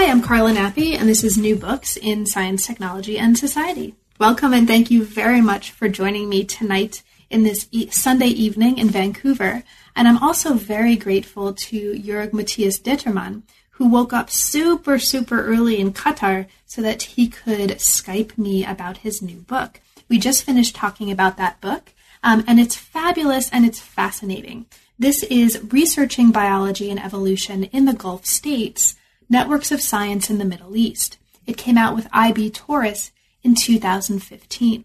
Hi, I'm Carla Nappi, and this is New Books in Science, Technology, and Society. Welcome, and thank you very much for joining me tonight in this e- Sunday evening in Vancouver. And I'm also very grateful to Jörg Matthias Determann, who woke up super, super early in Qatar so that he could Skype me about his new book. We just finished talking about that book, um, and it's fabulous and it's fascinating. This is researching biology and evolution in the Gulf states Networks of Science in the Middle East. It came out with IB Tauris in 2015.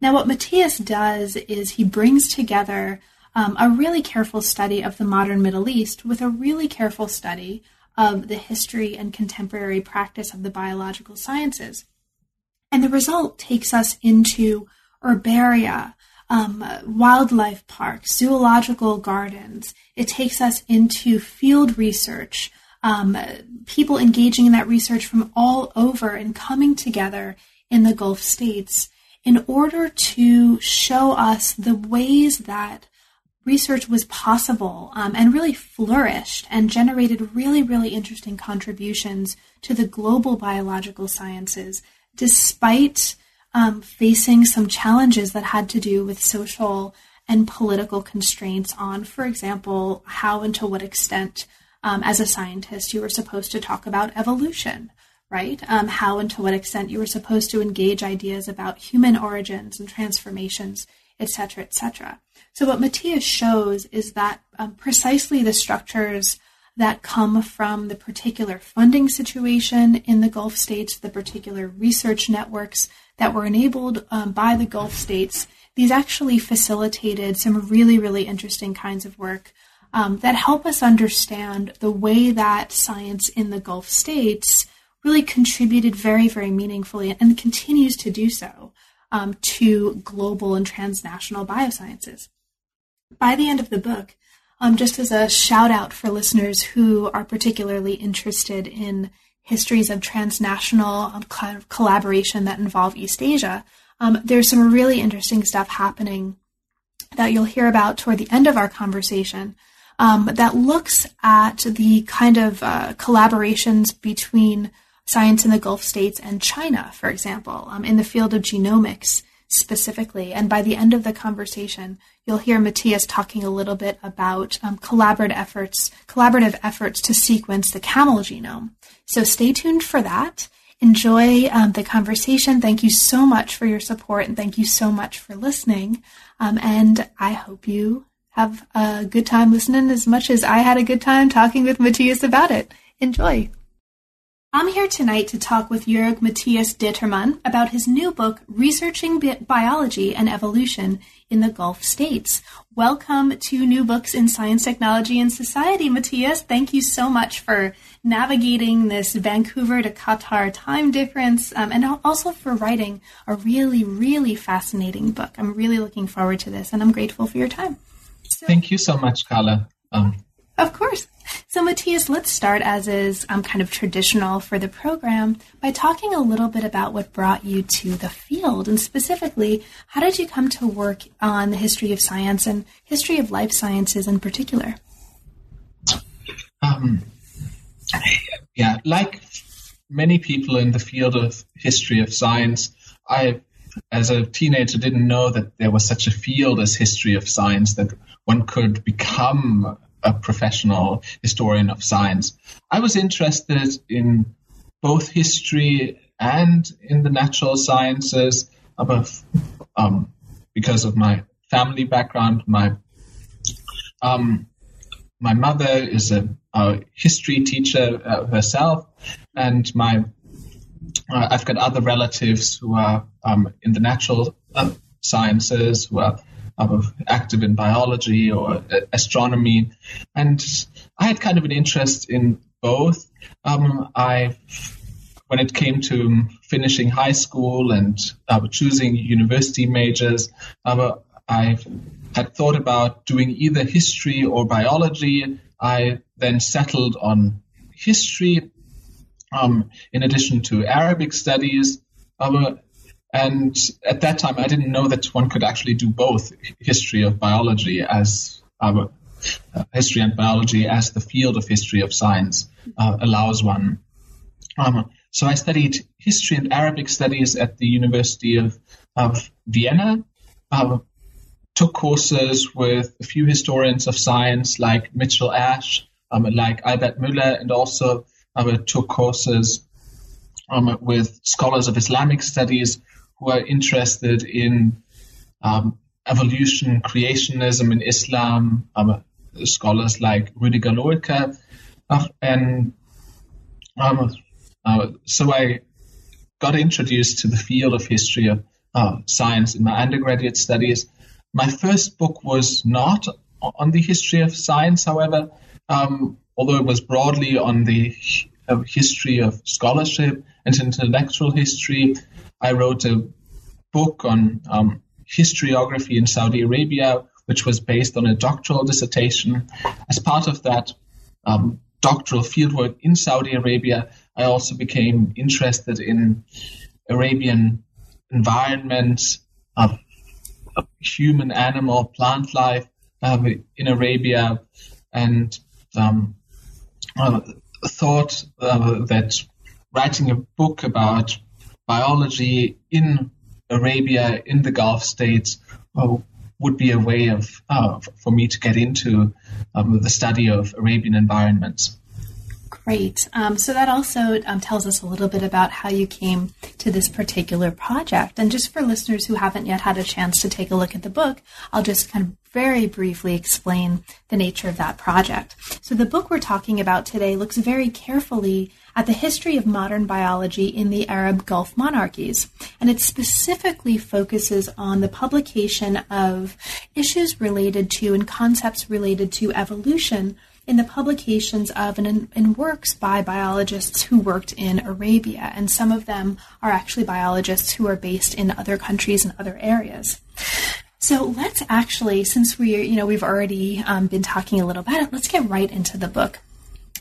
Now, what Matthias does is he brings together um, a really careful study of the modern Middle East with a really careful study of the history and contemporary practice of the biological sciences. And the result takes us into herbaria, um, wildlife parks, zoological gardens. It takes us into field research, um, people engaging in that research from all over and coming together in the Gulf states in order to show us the ways that research was possible um, and really flourished and generated really, really interesting contributions to the global biological sciences, despite um, facing some challenges that had to do with social and political constraints on, for example, how and to what extent um, as a scientist, you were supposed to talk about evolution, right? Um, how and to what extent you were supposed to engage ideas about human origins and transformations, etc., etc. So what Matthias shows is that um, precisely the structures that come from the particular funding situation in the Gulf states, the particular research networks that were enabled um, by the Gulf states, these actually facilitated some really, really interesting kinds of work um, that help us understand the way that science in the Gulf states really contributed very, very meaningfully and continues to do so um, to global and transnational biosciences. By the end of the book, um, just as a shout out for listeners who are particularly interested in histories of transnational um, collaboration that involve East Asia, um, there's some really interesting stuff happening that you'll hear about toward the end of our conversation um, that looks at the kind of uh, collaborations between science in the Gulf states and China, for example, um, in the field of genomics specifically. And by the end of the conversation, you'll hear Matthias talking a little bit about um, collaborative efforts, collaborative efforts to sequence the camel genome. So stay tuned for that. Enjoy um, the conversation. Thank you so much for your support and thank you so much for listening. Um, and I hope you have a good time listening as much as I had a good time talking with Matthias about it. Enjoy. I'm here tonight to talk with Jörg Matthias Determann about his new book, Researching Bi- Biology and Evolution in the Gulf States. Welcome to New Books in Science, Technology, and Society, Matthias. Thank you so much for navigating this Vancouver to Qatar time difference um, and also for writing a really, really fascinating book. I'm really looking forward to this and I'm grateful for your time. So, Thank you so much, Carla. Um, of course. So, Matthias, let's start as is um, kind of traditional for the program by talking a little bit about what brought you to the field, and specifically, how did you come to work on the history of science and history of life sciences in particular? Um, yeah, like many people in the field of history of science, I, as a teenager, didn't know that there was such a field as history of science that one could become a professional historian of science. I was interested in both history and in the natural sciences above, um, because of my family background. My um, my mother is a, a history teacher uh, herself, and my uh, I've got other relatives who are um, in the natural uh, sciences who are active in biology or uh, astronomy. And I had kind of an interest in both. Um, I when it came to finishing high school and uh, choosing university majors, uh, I had thought about doing either history or biology. I then settled on history, um, in addition to Arabic studies. And at that time, I didn't know that one could actually do both history of biology as uh, history and biology as the field of history of science uh, allows one. Um, so I studied history and Arabic studies at the University of, of Vienna. Uh, took courses with a few historians of science like Mitchell Ash, um, like Albert Müller, and also uh, took courses um, with scholars of Islamic studies who are interested in um, evolution, creationism in Islam, um, scholars like Rüdiger Lohlker, uh, and um, uh, so I got introduced to the field of history of uh, science in my undergraduate studies. My first book was not on the history of science, however, um, although it was broadly on the uh, history of scholarship and intellectual history. I wrote a book on um, historiography in Saudi Arabia, which was based on a doctoral dissertation. As part of that um, doctoral fieldwork in Saudi Arabia, I also became interested in Arabian environments, of, of human, animal, plant life uh, in Arabia, and um, uh, thought uh, that writing a book about biology in Arabia, in the Gulf states, uh, would be a way of uh, for me to get into um, the study of Arabian environments. Great. Um, so that also um, tells us a little bit about how you came to this particular project. And just for listeners who haven't yet had a chance to take a look at the book, I'll just kind of very briefly explain the nature of that project. So the book we're talking about today looks very carefully at the history of modern biology in the Arab Gulf monarchies, and it specifically focuses on the publication of issues related to and concepts related to evolution in the publications of and in, works by biologists who worked in Arabia, and some of them are actually biologists who are based in other countries and other areas. So let's actually, since we, you know, we've already um, been talking a little about it, let's get right into the book.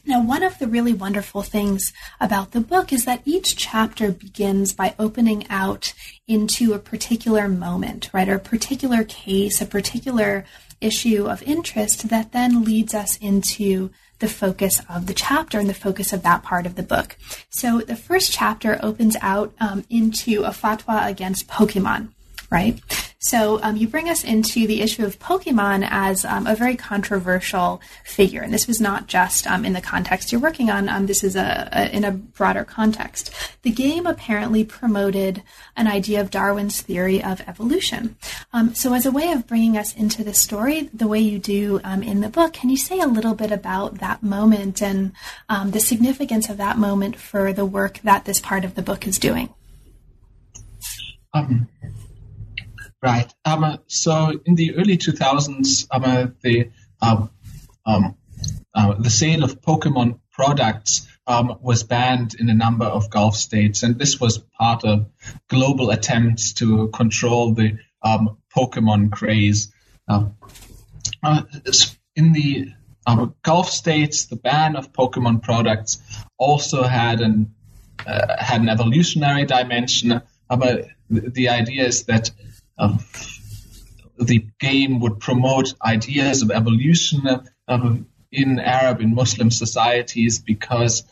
Now, one of the really wonderful things about the book is that each chapter begins by opening out into a particular moment, right, or a particular case, a particular issue of interest that then leads us into the focus of the chapter and the focus of that part of the book. So the first chapter opens out um, into a fatwa against Pokemon, right? So um, you bring us into the issue of Pokemon as um, a very controversial figure, and this was not just um, in the context you're working on. Um, this is a, a, in a broader context. The game apparently promoted an idea of Darwin's theory of evolution. Um, so, as a way of bringing us into the story, the way you do um, in the book, can you say a little bit about that moment and the significance of that moment for the work that this part of the book is doing? Right. Um, so in the early 2000s, um, the um, um, uh, the sale of Pokemon products um, was banned in a number of Gulf states, and this was part of global attempts to control the um, Pokemon craze. Uh, in the Gulf states, the ban of Pokemon products also had an uh, had an evolutionary dimension. the, the idea is that um, the game would promote ideas of evolution um, in Arab and Muslim societies because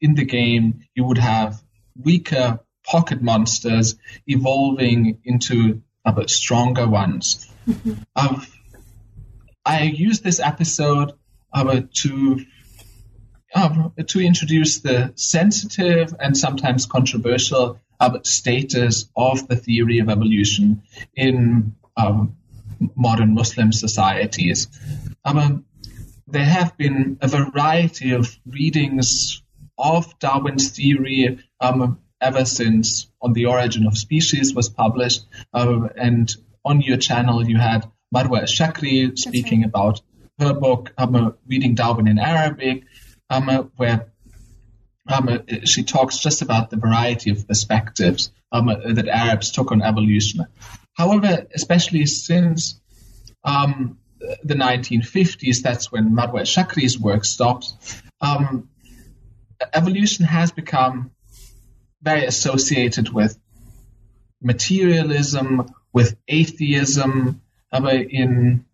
in the game you would have weaker pocket monsters evolving into uh, stronger ones. Mm-hmm. Um, I use this episode uh, to uh, to introduce the sensitive and sometimes controversial status of the theory of evolution in um, modern Muslim societies. Um, there have been a variety of readings of Darwin's theory um, ever since On the Origin of Species was published. Uh, and on your channel, you had Marwa Elshakry speaking right. about her book, um, Reading Darwin in Arabic, um, where um, she talks just about the variety of perspectives um, that Arabs took on evolution. However, especially since um, the 1950s, that's when Marwa Elshakry's work stopped, um, evolution has become very associated with materialism, with atheism, uh, in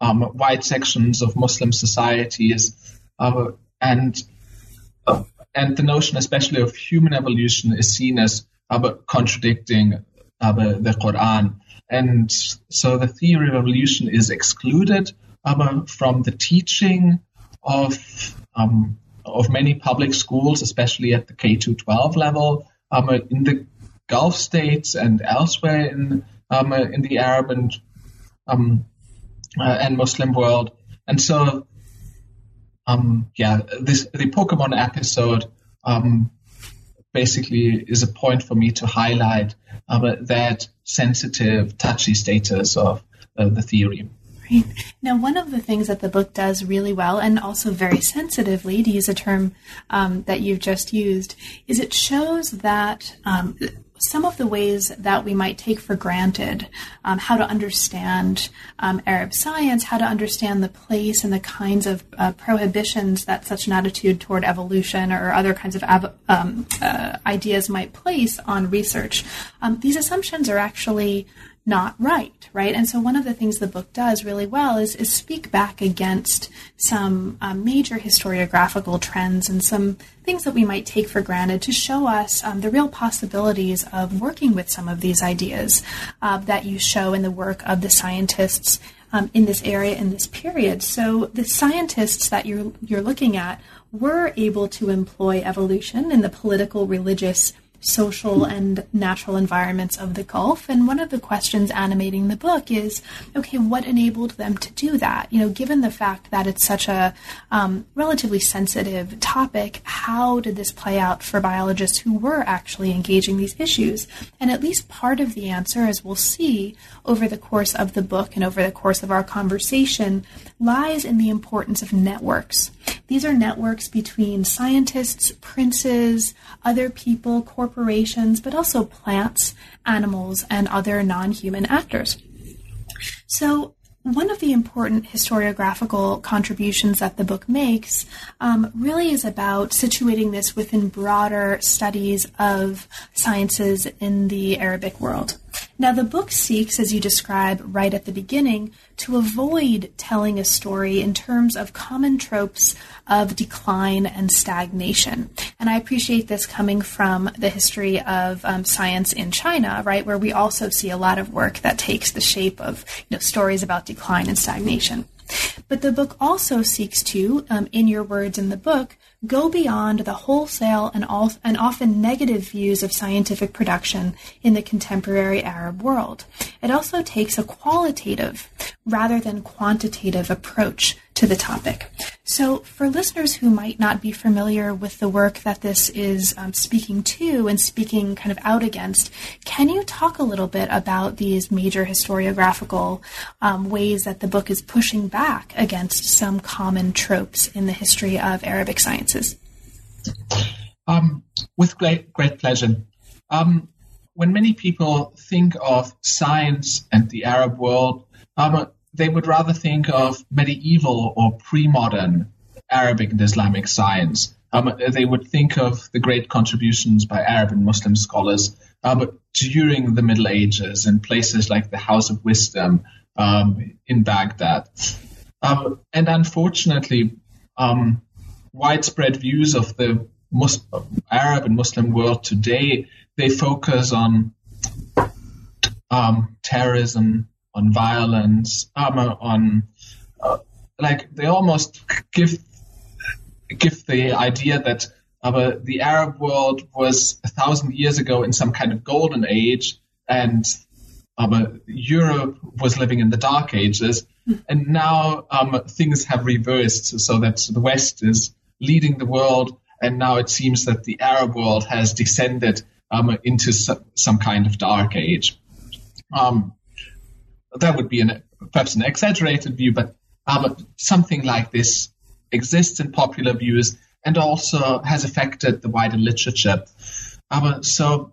um, wide sections of Muslim societies, uh, and uh, and the notion, especially of human evolution, is seen as contradicting the Quran, and so the theory of evolution is excluded from the teaching of um, of many public schools, especially at the K 12 level, um, in the Gulf states and elsewhere in um, in the Arab and um, uh, and Muslim world. And so, um, yeah, this the Pokemon episode um, basically is a point for me to highlight uh, that sensitive, touchy status of uh, the theory. Right. Now, one of the things that the book does really well, and also very sensitively, to use a term um, that you've just used, is it shows that um, some of the ways that we might take for granted um, how to understand um, Arab science, how to understand the place and the kinds of uh, prohibitions that such an attitude toward evolution or other kinds of ab- um, uh, ideas might place on research. Um, these assumptions are actually not right, right? And so one of the things the book does really well is, is speak back against some um, major historiographical trends and some things that we might take for granted to show us um, the real possibilities of working with some of these ideas uh, that you show in the work of the scientists um, in this area in this period. So the scientists that you're you're looking at were able to employ evolution in the political, religious, social and natural environments of the Gulf. And one of the questions animating the book is okay, what enabled them to do that? You know, given the fact that it's such a um, relatively sensitive topic, how did this play out for biologists who were actually engaging these issues? And at least part of the answer, as we'll see over the course of the book and over the course of our conversation, lies in the importance of networks. These are networks between scientists, princes, other people, corporations, but also plants, animals, and other non human actors. So, one of the important historiographical contributions that the book makes um, really is about situating this within broader studies of sciences in the Arabic world. Now, the book seeks, as you describe right at the beginning, to avoid telling a story in terms of common tropes of decline and stagnation. And I appreciate this coming from the history of um, science in China, right, where we also see a lot of work that takes the shape of you know, stories about decline and stagnation. But the book also seeks to, um, in your words in the book, go beyond the wholesale and, and often negative views of scientific production in the contemporary Arab world. It also takes a qualitative rather than quantitative approach to the topic. So, for listeners who might not be familiar with the work that this is um, speaking to and speaking kind of out against, can you talk a little bit about these major historiographical um, ways that the book is pushing back against some common tropes in the history of Arabic sciences? Um, with great, great pleasure. Um, when many people think of science and the Arab world, um, they would rather think of medieval or pre-modern Arabic and Islamic science. Um, they would think of the great contributions by Arab and Muslim scholars um, during the Middle Ages in places like the House of Wisdom um, in Baghdad. Um, and unfortunately, um, widespread views of the Mus- Arab and Muslim world today they focus on um, terrorism, on violence, um, on uh, like they almost give give the idea that uh, the Arab world was a thousand years ago in some kind of golden age, and um, Europe was living in the dark ages, and now um, things have reversed, so that the West is leading the world, and now it seems that the Arab world has descended um, into some, some, kind of dark age. Um, that would be an, perhaps an exaggerated view, but um, something like this exists in popular views, and also has affected the wider literature. Um, so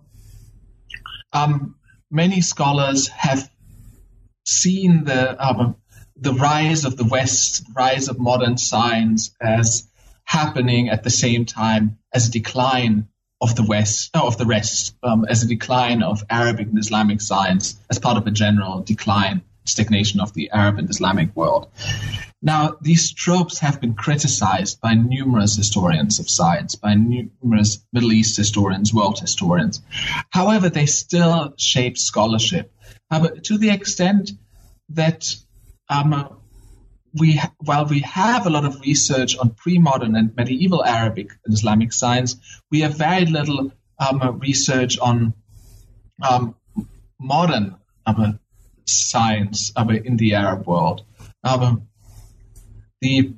um, many scholars have seen the um, the rise of the West, rise of modern science as happening at the same time as a decline of the West, oh, of the rest, um, as a decline of Arabic and Islamic science as part of a general decline, stagnation of the Arab and Islamic world. Now, these tropes have been criticized by numerous historians of science, by numerous Middle East historians, world historians. However, they still shape scholarship uh, to the extent that um, we, while we have a lot of research on pre-modern and medieval Arabic and Islamic science, we have very little um, research on um, modern um, science um, in the Arab world. Um, the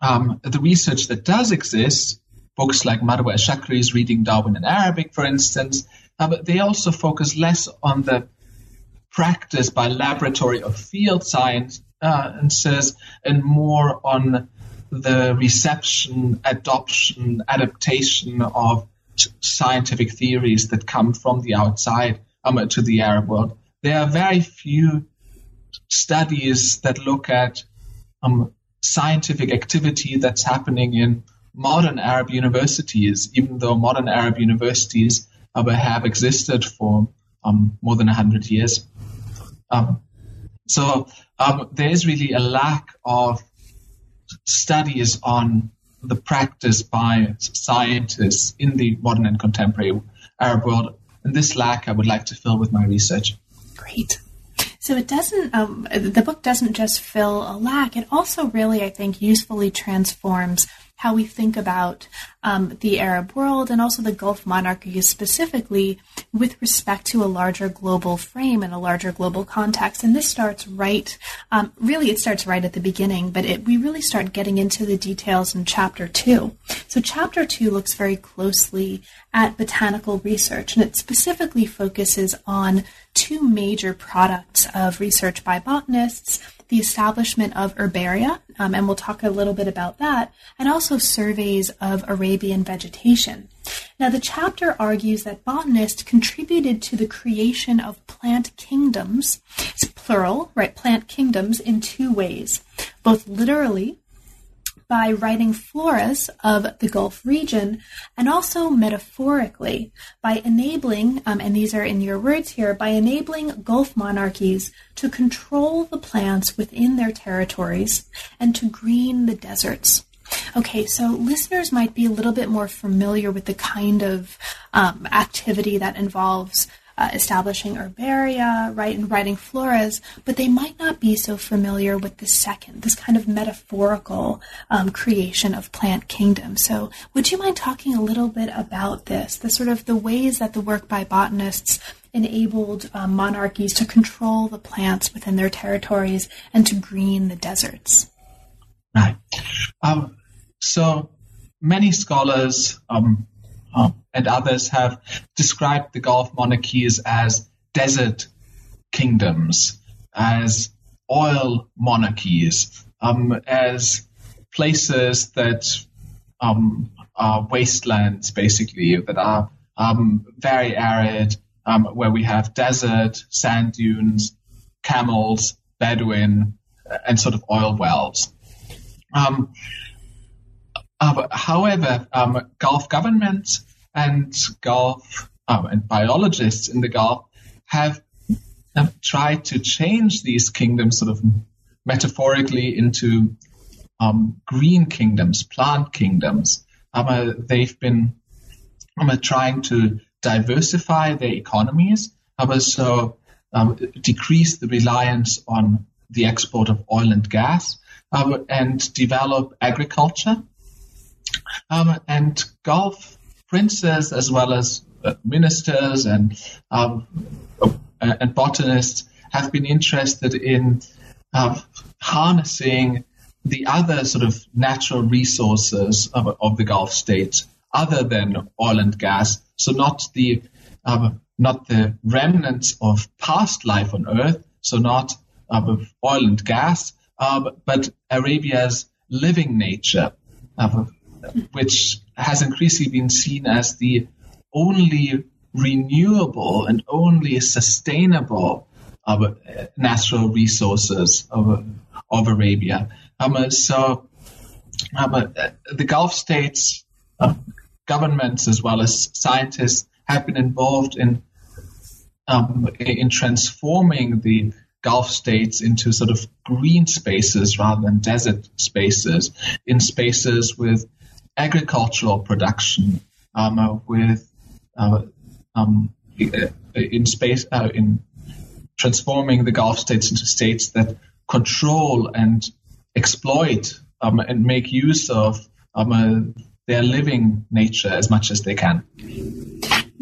um, the research that does exist, books like Marwa Elshakry's Reading Darwin in Arabic, for instance, they also focus less on the practice by laboratory or field science uh, and says, and more on the reception, adoption, adaptation of scientific theories that come from the outside um, to the Arab world. There are very few studies that look at um, scientific activity that's happening in modern Arab universities, even though modern Arab universities uh, have existed for um, more than 100 years. Um, so um, there is really a lack of studies on the practice by scientists in the modern and contemporary Arab world. And this lack I would like to fill with my research. Great. So it doesn't, um, the book doesn't just fill a lack, it also really, I think, usefully transforms how we think about um, the Arab world and also the Gulf monarchies specifically with respect to a larger global frame and a larger global context. And this starts right, um, really, it starts right at the beginning, but it, we really start getting into the details in chapter two. So, chapter two looks very closely at botanical research, and it specifically focuses on two major products of research by botanists the establishment of herbaria, um, and we'll talk a little bit about that, and also surveys of Arabian vegetation. Now, the chapter argues that botanists contributed to the creation of plant kingdoms, it's plural, right, plant kingdoms, in two ways, both literally by writing floras of the Gulf region and also metaphorically by enabling, um, and these are in your words here, by enabling Gulf monarchies to control the plants within their territories and to green the deserts. Okay, so listeners might be a little bit more familiar with the kind of um, activity that involves uh, establishing herbaria, right, and writing floras, but they might not be so familiar with the second, this kind of metaphorical um, creation of plant kingdom. So, would you mind talking a little bit about this, the sort of the ways that the work by botanists enabled um, monarchies to control the plants within their territories and to green the deserts? Right. Um, so many scholars um, uh, and others have described the Gulf monarchies as desert kingdoms, as oil monarchies, um, as places that um, are wastelands, basically, that are um, very arid, um, where we have desert, sand dunes, camels, Bedouin, and sort of oil wells. Um, uh, however, um, Gulf governments and Gulf um, and biologists in the Gulf have, have tried to change these kingdoms sort of metaphorically into um, green kingdoms, plant kingdoms. Um, uh, they've been um, uh, trying to diversify their economies, um, so um, decrease the reliance on the export of oil and gas, um, and develop agriculture. Um, and Gulf princes as well as uh, ministers and um, uh, and botanists have been interested in uh, harnessing the other sort of natural resources of, of, the Gulf states other than oil and gas. So not the um, not the remnants of past life on Earth. So not um, oil and gas, um, but Arabia's living nature. Um, which has increasingly been seen as the only renewable and only sustainable uh, natural resources of, of Arabia. Um, so um, the Gulf states, uh, governments as well as scientists have been involved in um, in transforming the Gulf states into sort of green spaces rather than desert spaces, in spaces with agricultural production, um, uh, with uh, um, in space uh, in transforming the Gulf states into states that control and exploit um, and make use of um, uh, their living nature as much as they can.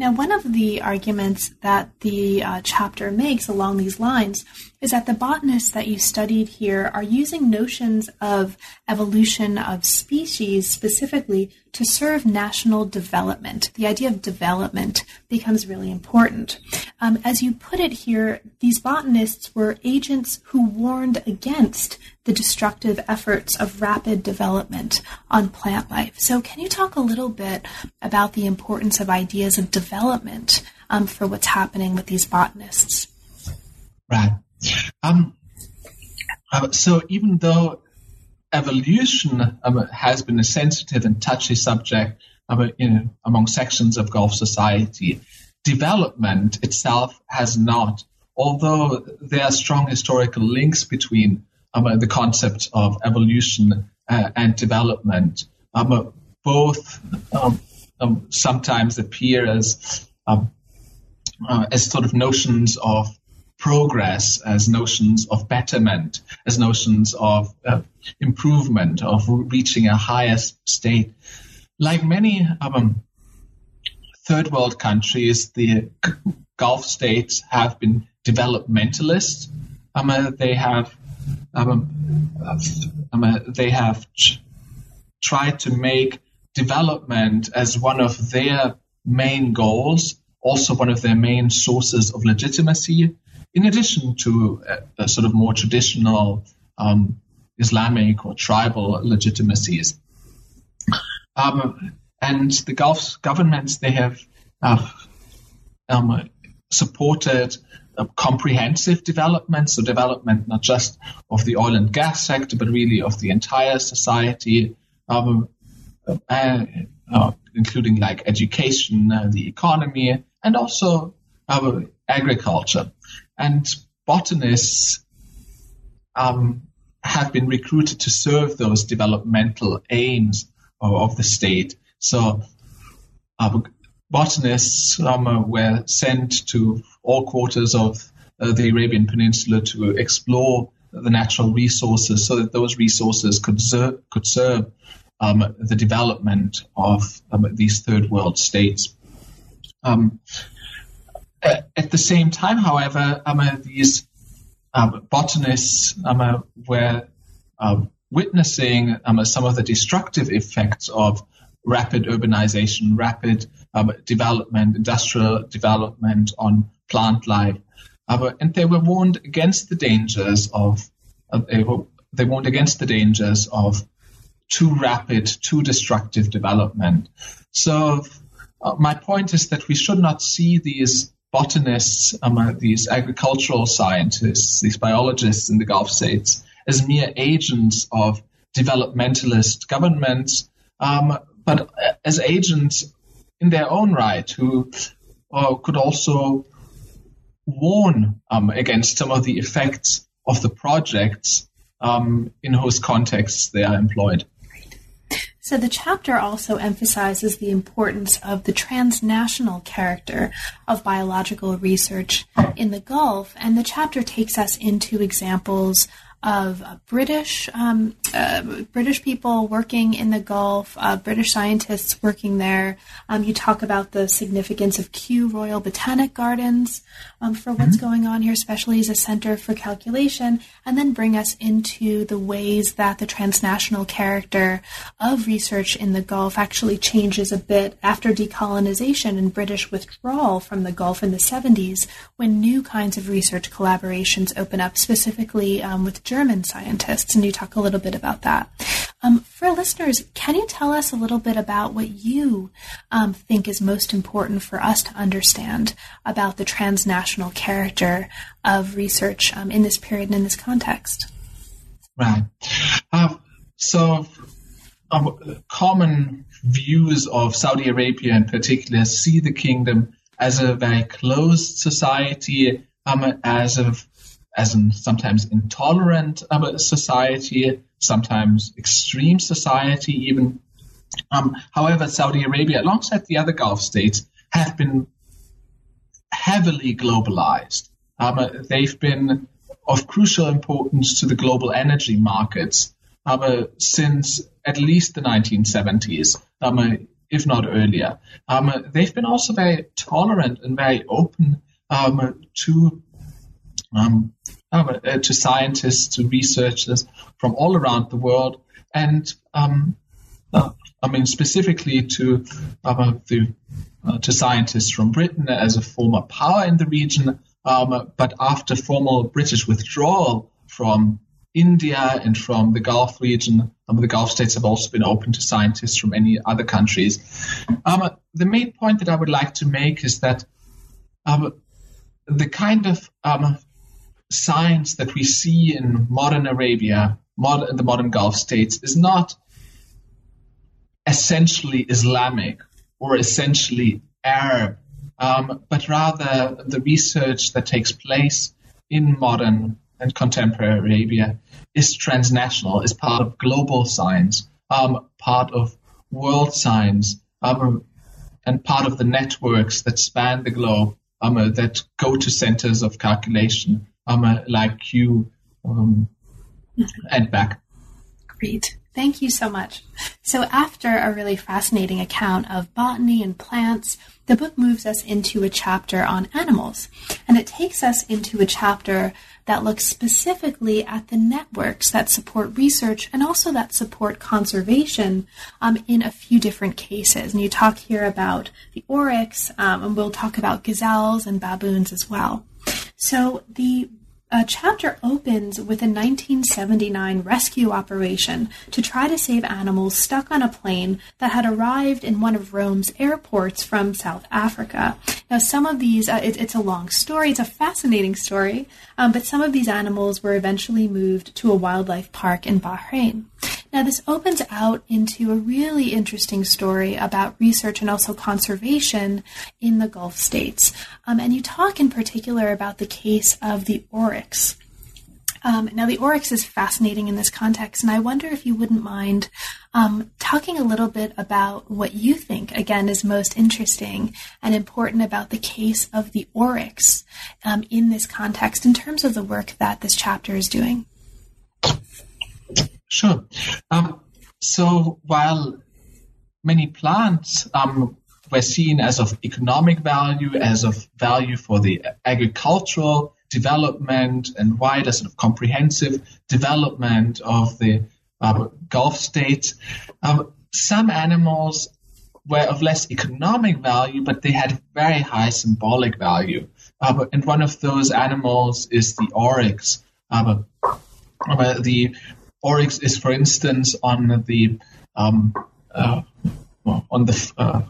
Now, one of the arguments that the uh, chapter makes along these lines is that the botanists that you studied here are using notions of evolution of species specifically to serve national development. The idea of development becomes really important. Um, as you put it here, these botanists were agents who warned against the destructive efforts of rapid development on plant life. So, can you talk a little bit about the importance of ideas of development um, for what's happening with these botanists? Right. Um, uh, so even though evolution um, has been a sensitive and touchy subject um, in, among sections of Gulf society, development itself has not. Although there are strong historical links between um, the concept of evolution uh, and development, um, both um, um, sometimes appear as uh, as sort of notions of progress as notions of betterment, as notions of uh, improvement, of reaching a higher state. Like many um, third world countries, the Gulf states have been developmentalist. Um, uh, they have um, um, uh, they have tried to make development as one of their main goals, also one of their main sources of legitimacy in addition to a, a sort of more traditional um, Islamic or tribal legitimacies. Um, and the Gulf governments, they have uh, um, supported comprehensive development, so development not just of the oil and gas sector, but really of the entire society, um, uh, uh, including like education, uh, the economy, and also agriculture. And botanists um, have been recruited to serve those developmental aims of, of the state. So uh, botanists um, were sent to all quarters of uh, the Arabian Peninsula to explore the natural resources so that those resources could, ser- could serve um, the development of um, these third world states. Um, at the same time, however, um, uh, these um, botanists um, uh, were witnessing um, some of the destructive effects of rapid urbanization, rapid um, development, industrial development on plant life. Uh, and they were warned against the dangers of, uh, they, were, they warned against the dangers of too rapid, too destructive development. So uh, my point is that we should not see these botanists, um, these agricultural scientists, these biologists in the Gulf states as mere agents of developmentalist governments, um, but as agents in their own right who uh, could also warn um, against some of the effects of the projects um, in whose contexts they are employed. So the chapter also emphasizes the importance of the transnational character of biological research in the Gulf, and the chapter takes us into examples of British um, uh, British people working in the Gulf, uh, British scientists working there. Um, you talk about the significance of Kew Royal Botanic Gardens um, for what's mm-hmm. going on here, especially as a center for calculation, and then bring us into the ways that the transnational character of research in the Gulf actually changes a bit after decolonization and British withdrawal from the Gulf in the 70s, when new kinds of research collaborations open up, specifically um, with German scientists, and you talk a little bit about that. Um, for listeners, can you tell us a little bit about what you um, think is most important for us to understand about the transnational character of research um, in this period and in this context? Right. Uh, so, um, common views of Saudi Arabia in particular see the kingdom as a very closed society, um, as a as in sometimes intolerant society, sometimes extreme society, even. Um, however, Saudi Arabia, alongside the other Gulf states, have been heavily globalized. Um, they've been of crucial importance to the global energy markets um, since at least the 1970s, um, if not earlier. Um, they've been also very tolerant and very open um, to um, to scientists, to researchers from all around the world, and um, uh, I mean specifically to uh, the, uh, to scientists from Britain as a former power in the region. Um, but after formal British withdrawal from India and from the Gulf region, um, the Gulf states have also been open to scientists from any other countries. Um, the main point that I would like to make is that um, the kind of um, science that we see in modern Arabia, modern, the modern Gulf states, is not essentially Islamic or essentially Arab, um, but rather the research that takes place in modern and contemporary Arabia is transnational, is part of global science, um, part of world science, um, and part of the networks that span the globe um, that go to centers of calculation um, like Kew um, and back. Great. Thank you so much. So, after a really fascinating account of botany and plants, the book moves us into a chapter on animals. And it takes us into a chapter that looks specifically at the networks that support research and also that support conservation um, in a few different cases. And you talk here about the oryx, um, and we'll talk about gazelles and baboons as well. So the uh, chapter opens with a 1979 rescue operation to try to save animals stuck on a plane that had arrived in one of Rome's airports from South Africa. Now, some of these, uh, it, it's a long story, it's a fascinating story, um, but some of these animals were eventually moved to a wildlife park in Bahrain. Now, this opens out into a really interesting story about research and also conservation in the Gulf states. Um, and you talk in particular about the case of the oryx. Um, now, the oryx is fascinating in this context, and I wonder if you wouldn't mind um, talking a little bit about what you think, again, is most interesting and important about the case of the oryx um, in this context in terms of the work that this chapter is doing. Sure. Um, so while many plants um, were seen as of economic value, as of value for the agricultural development and wider sort of comprehensive development of the uh, Gulf states, um, some animals were of less economic value, but they had very high symbolic value. Uh, and one of those animals is the oryx. Uh, the Oryx is, for instance, on the um, uh, on the uh,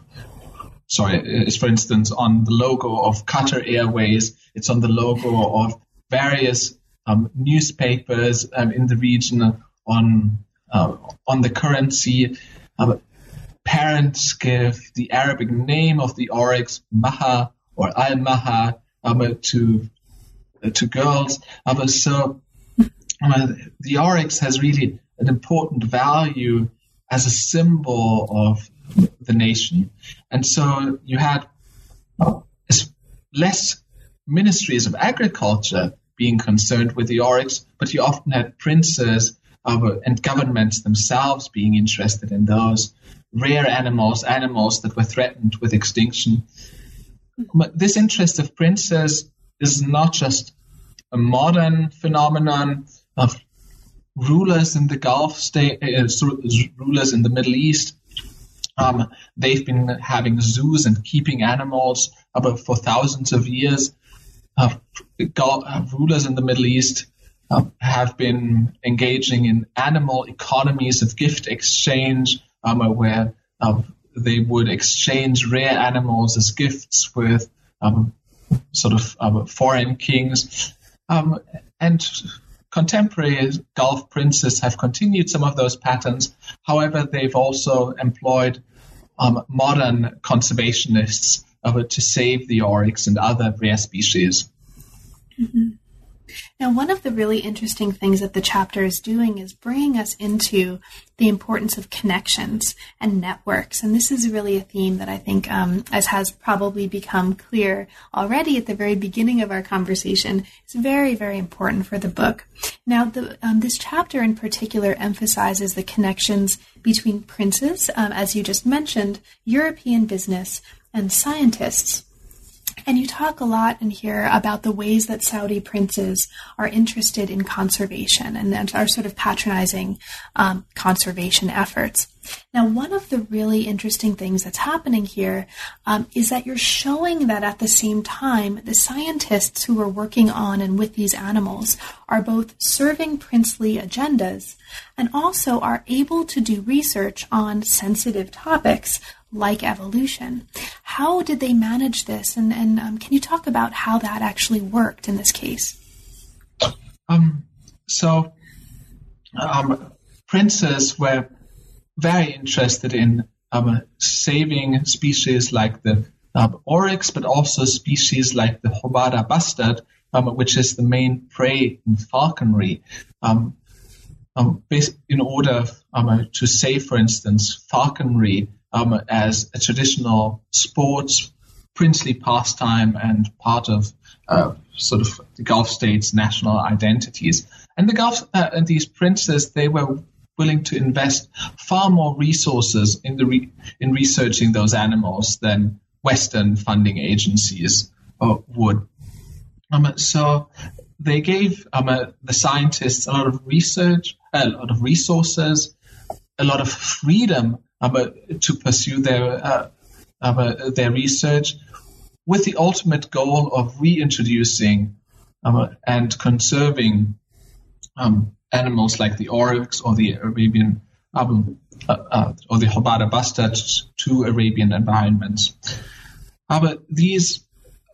sorry, is for instance on the logo of Qatar Airways. It's on the logo of various um, newspapers um, in the region. On uh, on the currency, um, parents give the Arabic name of the oryx Maha or Al Maha um, to to girls. Um, so uh, the oryx has really an important value as a symbol of the nation. And so you had less ministries of agriculture being concerned with the oryx, but you often had princes and governments themselves being interested in those rare animals, animals that were threatened with extinction. But this interest of princes is not just a modern phenomenon of rulers in the Gulf state, uh, rulers in the Middle East. Um, they've been having zoos and keeping animals for thousands of years. Uh, rulers in the Middle East uh, have been engaging in animal economies of gift exchange, um, where um, they would exchange rare animals as gifts with um, sort of um, foreign kings. Um, and contemporary Gulf princes have continued some of those patterns. However, they've also employed um, modern conservationists to save the oryx and other rare species. Mm-hmm. Now, one of the really interesting things that the chapter is doing is bringing us into the importance of connections and networks. And this is really a theme that I think, um, as has probably become clear already at the very beginning of our conversation, is very, very important for the book. Now, the, um, this chapter in particular emphasizes the connections between princes, um, as you just mentioned, European business, and scientists. And you talk a lot in here about the ways that Saudi princes are interested in conservation and are sort of patronizing um, conservation efforts. Now, one of the really interesting things that's happening here um, is that you're showing that at the same time, the scientists who are working on and with these animals are both serving princely agendas and also are able to do research on sensitive topics like evolution. How did they manage this? And, and um, can you talk about how that actually worked in this case? Um, so, um, princes were very interested in um, saving species like the um, oryx, but also species like the Houbara bustard, um, which is the main prey in falconry. In order to save, for instance, falconry um, as a traditional sports, princely pastime and part of uh, sort of the Gulf states' national identities. And the Gulf uh, and these princes, they were willing to invest far more resources in the re- in researching those animals than Western funding agencies uh, would. Um, so they gave um, uh, the scientists a lot of research, a lot of resources, a lot of freedom to pursue their uh, their research with the ultimate goal of reintroducing um, and conserving um, animals like the oryx or the Arabian um, uh, uh, or the Houbara bustard to Arabian environments. But these,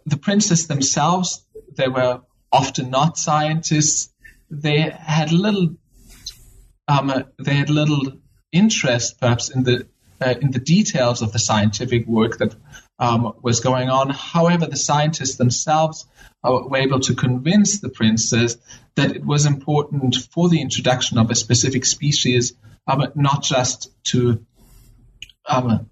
the princes themselves, they were often not scientists. They had little, um, they had little interest perhaps in the uh, in the details of the scientific work that um, was going on. However, the scientists themselves uh, were able to convince the princes that it was important for the introduction of a specific species, um, not just to um,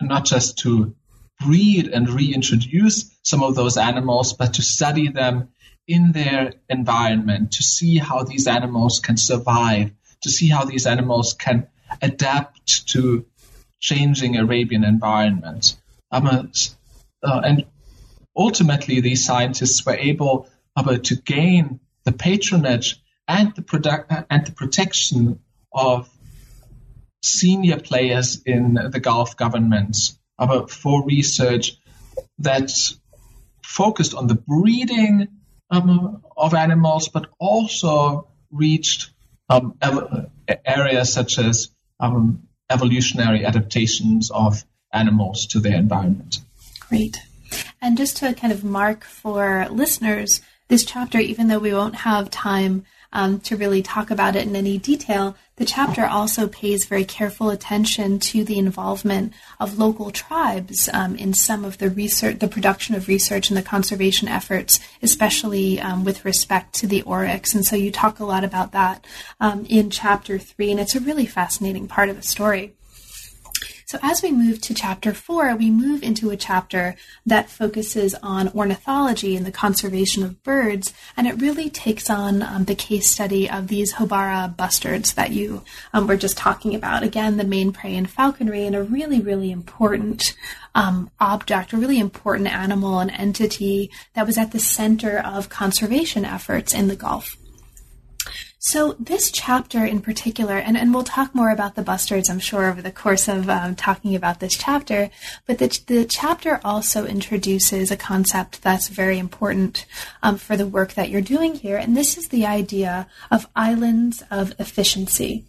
not just to breed and reintroduce some of those animals, but to study them in their environment, to see how these animals can survive, to see how these animals can adapt to changing Arabian environment. Um, uh, and ultimately, these scientists were able uh, to gain the patronage and the product and the protection of senior players in the Gulf governments uh, for research that focused on the breeding um, of animals, but also reached um, areas such as um, evolutionary adaptations of animals to their environment. Great. And just to kind of mark for listeners, this chapter, even though we won't have time um, to really talk about it in any detail, the chapter also pays very careful attention to the involvement of local tribes um, in some of the research, the production of research and the conservation efforts, especially um, with respect to the oryx. And so you talk a lot about that um, in chapter three, and it's a really fascinating part of the story. So as we move to chapter four, we move into a chapter that focuses on ornithology and the conservation of birds, and it really takes on um, the case study of these Houbara bustards that you um, were just talking about. Again, the main prey in falconry, and a really, really important um, object, a really important animal and entity that was at the center of conservation efforts in the Gulf. So, this chapter in particular, and, and we'll talk more about the bustards, I'm sure, over the course of um, talking about this chapter, but the, the chapter also introduces a concept that's very important um, for the work that you're doing here, and this is the idea of islands of efficiency.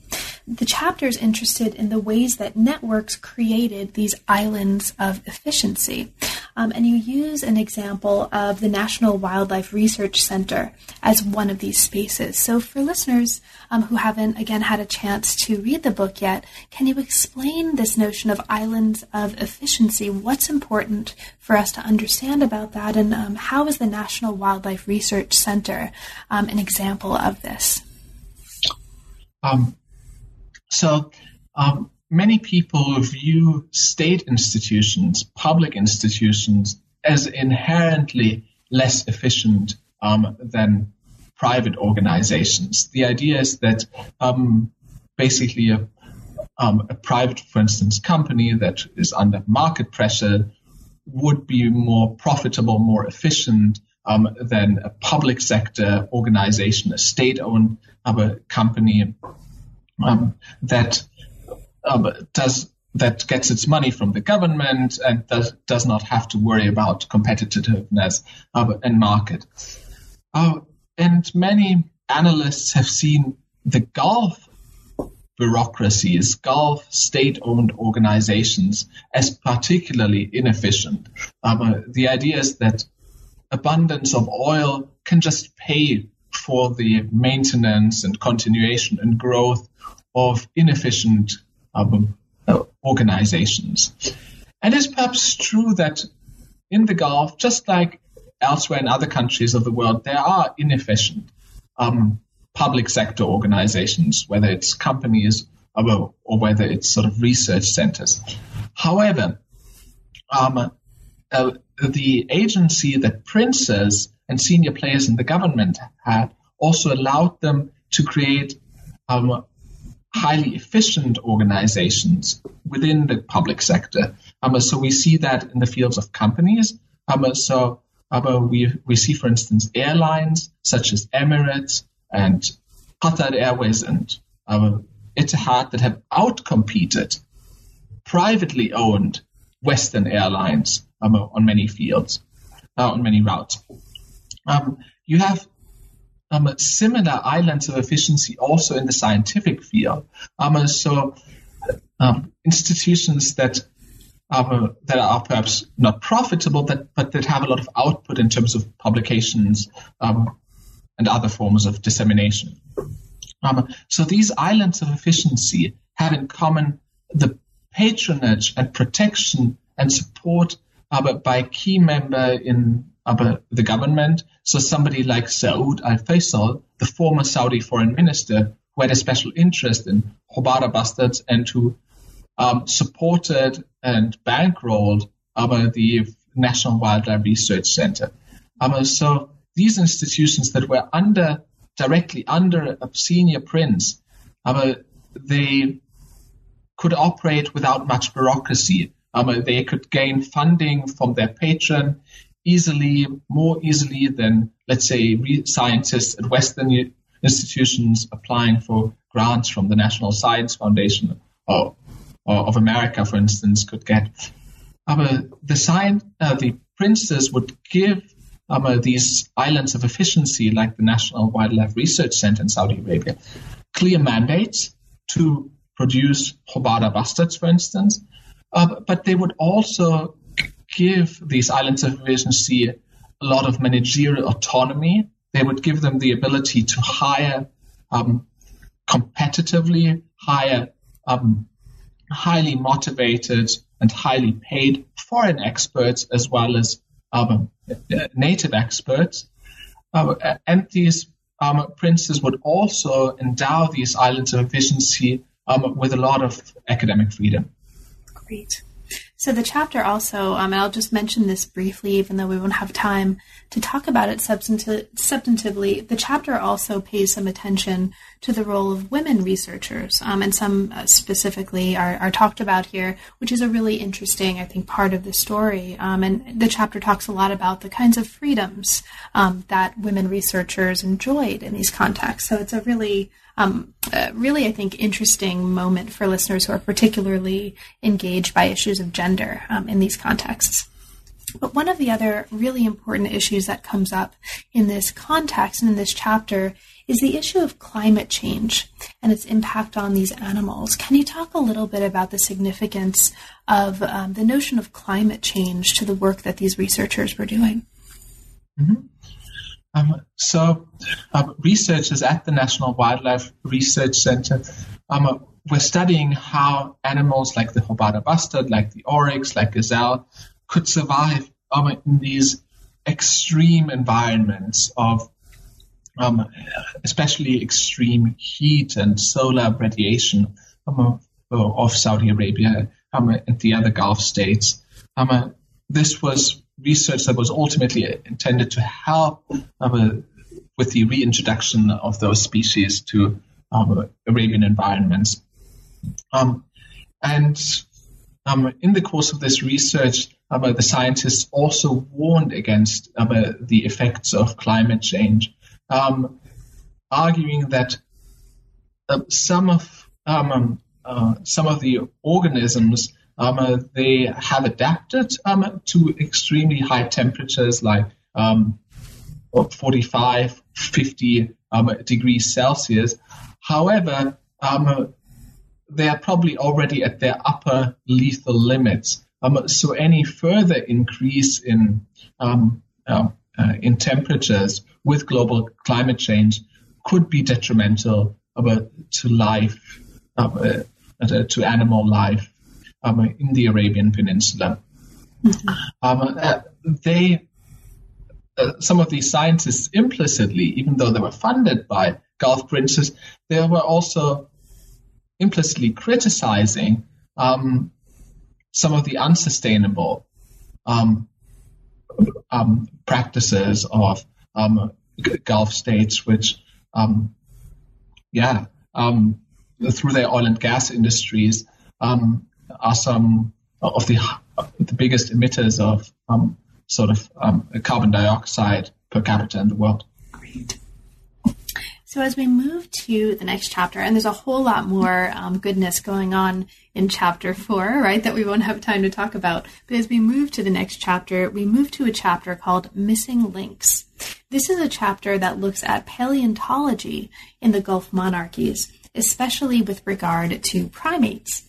The chapter is interested in the ways that networks created these islands of efficiency. Um, and you use an example of the National Wildlife Research Center as one of these spaces. So, for listeners um, who haven't, again, had a chance to read the book yet, can you explain this notion of islands of efficiency? What's important for us to understand about that, and um, how is the National Wildlife Research Center um, an example of this? Um, so, um, many people view state institutions, public institutions, as inherently less efficient um, than private organizations. The idea is that um, basically a, um, a, private, for instance, company that is under market pressure would be more profitable, more efficient um, than a public sector organization, a state-owned uh, company um, that um, does that gets its money from the government and does, does not have to worry about competitiveness uh, and market. Uh, and many analysts have seen the Gulf bureaucracies, Gulf state-owned organizations as particularly inefficient. Um, the idea is that abundance of oil can just pay for the maintenance and continuation and growth of inefficient uh, organizations. And it's perhaps true that in the Gulf, just like elsewhere in other countries of the world, there are inefficient um, public sector organizations, whether it's companies or, or, whether it's sort of research centers. However, um, uh, the agency that princes and senior players in the government had also allowed them to create um, highly efficient organizations within the public sector. Um, so we see that in the fields of companies. Um, so um, we, we see, for instance, airlines such as Emirates and Qatar Airways and um, Etihad that have outcompeted privately owned Western airlines um, on many fields, uh, on many routes. Um, you have um, similar islands of efficiency also in the scientific field. Um, so um, institutions that are, that are perhaps not profitable, but, but that have a lot of output in terms of publications um, and other forms of dissemination. Um, so these islands of efficiency have in common the patronage and protection and support uh, by key member in the government. So somebody like Saud al-Faisal, the former Saudi foreign minister, who had a special interest in Houbara bustards and who um, supported and bankrolled um, the National Wildlife Research Center. Um, so these institutions that were under directly under a senior prince, um, they could operate without much bureaucracy. Um, they could gain funding from their patron easily, more easily than, let's say, scientists at Western institutions applying for grants from the National Science Foundation or, or of America, for instance, could get. Uh, the, science, uh, the princes would give um, uh, these islands of efficiency, like the National Wildlife Research Center in Saudi Arabia, clear mandates to produce Houbara bustards, for instance, uh, but they would also give these islands of efficiency a lot of managerial autonomy. They would give them the ability to hire um, competitively, hire um, highly motivated and highly paid foreign experts as well as um, native experts. Uh, and these um, princes would also endow these islands of efficiency with a lot of academic freedom. Great. So the chapter also, um, and I'll just mention this briefly, even though we won't have time to talk about it substanti- substantively. The chapter also pays some attention to the role of women researchers, um, and some uh, specifically are, are, talked about here, which is a really interesting, I think, part of the story. Um, and the chapter talks a lot about the kinds of freedoms um, that women researchers enjoyed in these contexts. So it's a really um, uh, really, I think, interesting moment for listeners who are particularly engaged by issues of gender um, in these contexts. But one of the other really important issues that comes up in this context and in this chapter is the issue of climate change and its impact on these animals. Can you talk a little bit about the significance of um, the notion of climate change to the work that these researchers were doing? Mm-hmm. Um, so, um, researchers at the National Wildlife Research Center um, were studying how animals like the Houbara bustard, like the oryx, like gazelle, could survive um, in these extreme environments of um, especially extreme heat and solar radiation um, of Saudi Arabia and the other Gulf states. this was research that was ultimately intended to help um, with the reintroduction of those species to um, Arabian environments. Um, and um, in the course of this research, um, the scientists also warned against um, the effects of climate change, arguing that uh, some of uh, some of the organisms they have adapted um, to extremely high temperatures like um, 45, 50 um, degrees Celsius. However, um, uh, they are probably already at their upper lethal limits. Um, so any further increase in uh, uh, in temperatures with global climate change could be detrimental uh, to life, uh, to animal life um, in the Arabian Peninsula. Mm-hmm. Um, uh, they, uh, some of these scientists implicitly, even though they were funded by Gulf princes, they were also implicitly criticizing um, some of the unsustainable um, um, practices of um, Gulf states, which, yeah, through their oil and gas industries, um, are some of the the biggest emitters of um, sort of um, carbon dioxide per capita in the world. Great. So as we move to the next chapter, and there's a whole lot more um, goodness going on in chapter four, right, that we won't have time to talk about. But as we move to the next chapter, we move to a chapter called Missing Links. This is a chapter that looks at paleontology in the Gulf monarchies, especially with regard to primates.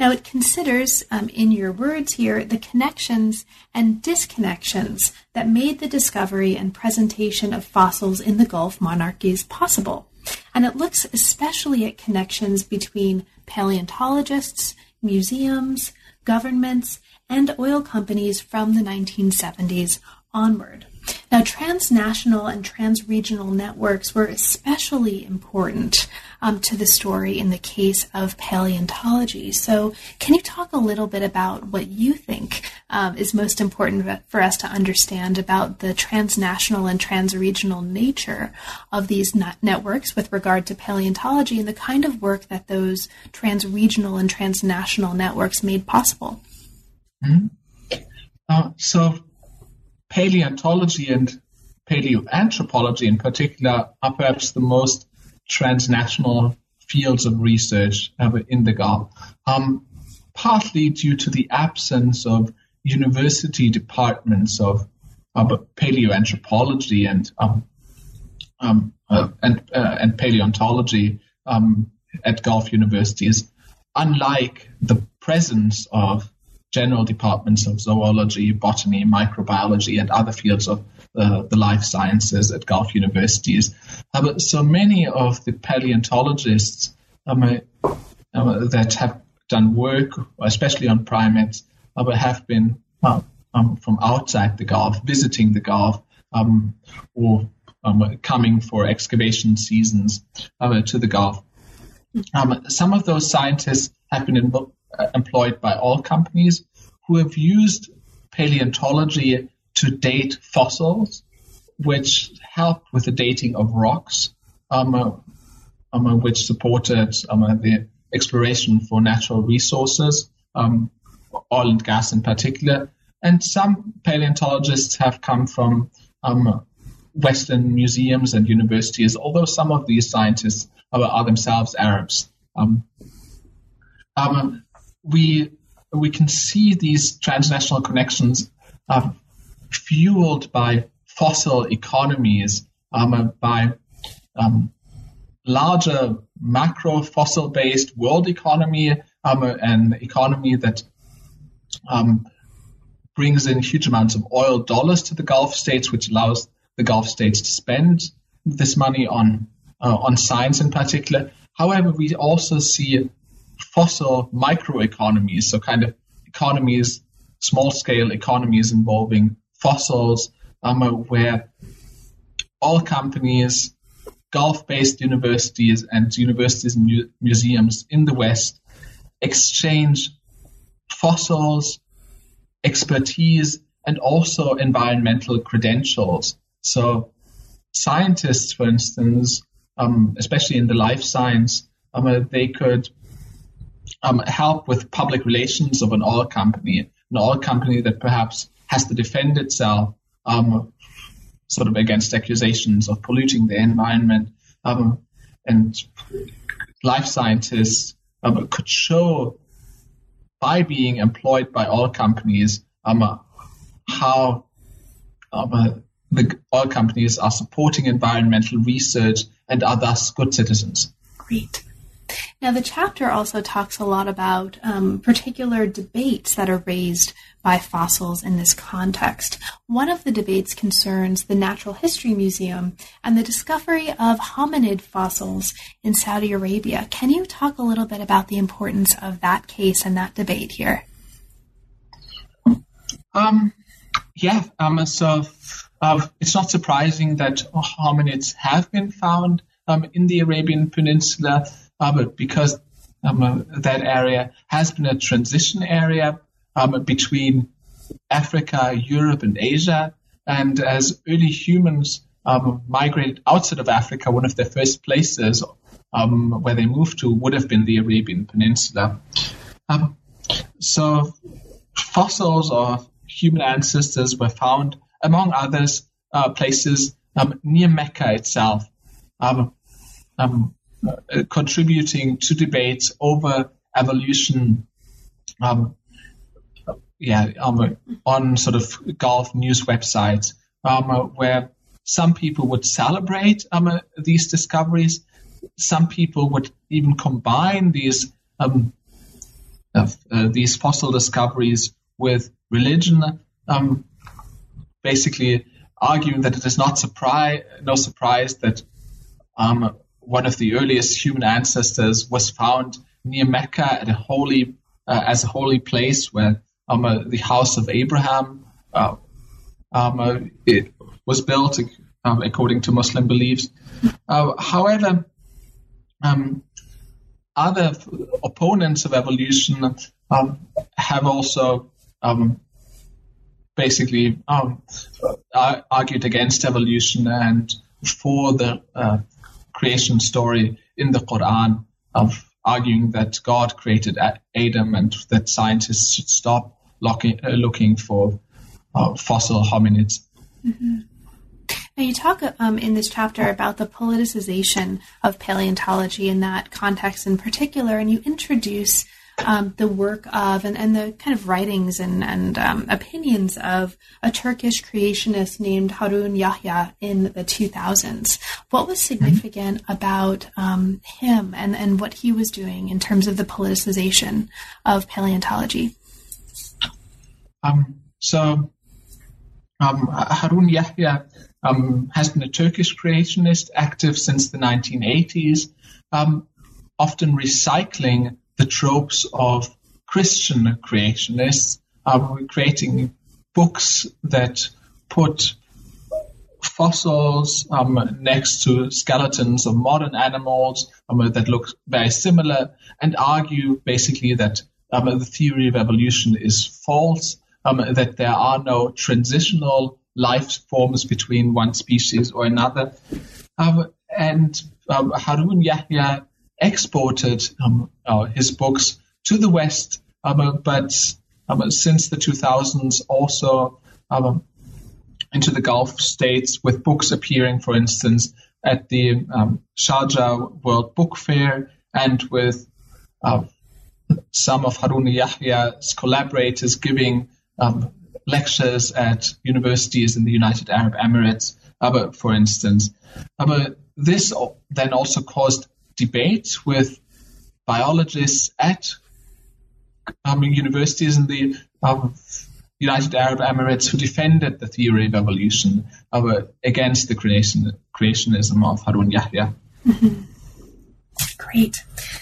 Now, it considers, um, in your words here, the connections and disconnections that made the discovery and presentation of fossils in the Gulf monarchies possible. And it looks especially at connections between paleontologists, museums, governments, and oil companies from the 1970s onward. Now, transnational and transregional networks were especially important um, to the story in the case of paleontology. So, can you talk a little bit about what you think um, is most important for us to understand about the transnational and transregional nature of these networks with regard to paleontology and the kind of work that those transregional and transnational networks made possible? Mm-hmm. Uh, so, paleontology and paleoanthropology in particular are perhaps the most transnational fields of research in the Gulf, um, partly due to the absence of university departments of, paleoanthropology and um, um, uh, and, uh, and paleontology um, at Gulf universities, unlike the presence of general departments of zoology, botany, microbiology, and other fields of uh, the life sciences at Gulf universities. Uh, so many of the paleontologists um, uh, that have done work, especially on primates, uh, have been uh, um, from outside the Gulf, visiting the Gulf, um, or um, coming for excavation seasons uh, to the Gulf. Um, some of those scientists have been in, employed by oil companies who have used paleontology to date fossils, which helped with the dating of rocks, um, uh, um, uh, which supported um, uh, the exploration for natural resources, um, oil and gas in particular. And some paleontologists have come from um, Western museums and universities, although some of these scientists are, are themselves Arabs. Um, um, we we can see these transnational connections uh, fueled by fossil economies, um, by um, larger macro fossil based world economy, um, an economy that um, brings in huge amounts of oil dollars to the Gulf states, which allows the Gulf states to spend this money on uh, on science in particular. However, we also see fossil microeconomies, so kind of economies, small scale economies involving fossils, um, where all companies, Gulf based universities, and universities and mu- museums in the West exchange fossils, expertise, and also environmental credentials. So, scientists, for instance, um, especially in the life science, um, they could um, help with public relations of an oil company, an oil company that perhaps has to defend itself um, sort of against accusations of polluting the environment. Um, and life scientists um, could show by being employed by oil companies um, how um, the oil companies are supporting environmental research and are thus good citizens. Great. Now, the chapter also talks a lot about um, particular debates that are raised by fossils in this context. One of the debates concerns the Natural History Museum and the discovery of hominid fossils in Saudi Arabia. Can you talk a little bit about the importance of that case and that debate here? Um, yeah, um, so uh, it's not surprising that hominids have been found um, in the Arabian Peninsula, but because um, uh, that area has been a transition area um, between Africa, Europe, and Asia. And as early humans um, migrated outside of Africa, one of their first places um, where they moved to would have been the Arabian Peninsula. Um, so fossils of human ancestors were found, among others, uh, places um, near Mecca itself, um, uh, contributing to debates over evolution um, yeah, um, on sort of Gulf news websites, um, uh, where some people would celebrate um, uh, these discoveries. Some people would even combine these um, uh, these fossil discoveries with religion, um, basically arguing that it is not surprise, no surprise that um, one of the earliest human ancestors was found near Mecca at a holy uh, as a holy place where um, uh, the house of Abraham. Uh, um, uh, it was built um, according to Muslim beliefs. Uh, however, um, other opponents of evolution um, have also um, basically argued against evolution and for the uh, creation story in the Quran of arguing that God created Adam and that scientists should stop looking, uh, looking for uh, fossil hominids. Mm-hmm. Now, you talk um, in this chapter about the politicization of paleontology in that context in particular, and you introduce um, the work of and, and the kind of writings and, and um, opinions of a Turkish creationist named Harun Yahya in the 2000s. What was significant mm-hmm. about um, him and, and what he was doing in terms of the politicization of paleontology? Um, so um, Harun Yahya um, has been a Turkish creationist, active since the 1980s, um, often recycling the tropes of Christian creationists, um, creating books that put fossils um, next to skeletons of modern animals um, that look very similar and argue basically that um, the theory of evolution is false, um, that there are no transitional life forms between one species or another. Um, and um, Harun Yahya exported um, uh, his books to the West, um, but um, since the 2000s also um, into the Gulf states with books appearing, for instance, at the um, Sharjah World Book Fair and with uh, some of Harun Yahya's collaborators giving lectures at universities in the United Arab Emirates, uh, for instance. Uh, this then also caused debate with biologists at um, universities in the um, United Arab Emirates who defended the theory of evolution uh, against the creation, creationism of Harun Yahya. Mm-hmm. Great.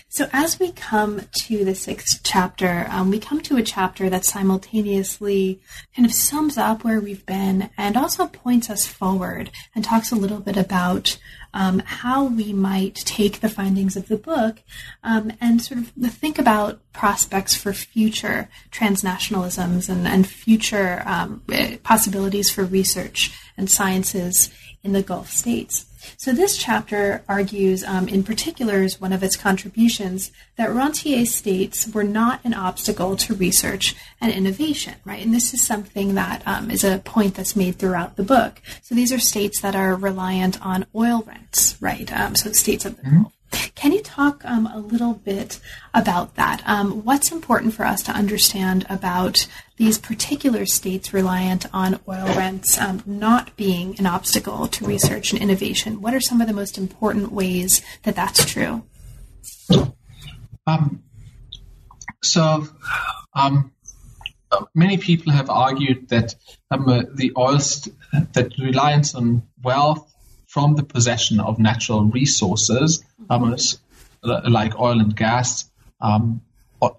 So, as we come to the sixth chapter, um, we come to a chapter that simultaneously kind of sums up where we've been and also points us forward and talks a little bit about um, how we might take the findings of the book um, and sort of think about prospects for future transnationalisms and, and future um, possibilities for research and sciences in the Gulf states. So this chapter argues, um, in particular, as one of its contributions, that rentier states were not an obstacle to research and innovation, right? And this is something that um, is a point that's made throughout the book. So these are states that are reliant on oil rents, right? Um, so states of the mm-hmm. Can you talk um, a little bit about that? Um, what's important for us to understand about these particular states reliant on oil rents um, not being an obstacle to research and innovation? What are some of the most important ways that that's true? Um, so, um, many people have argued that um, uh, the oil st- that reliance on wealth from the possession of natural resources um, like oil and gas, um,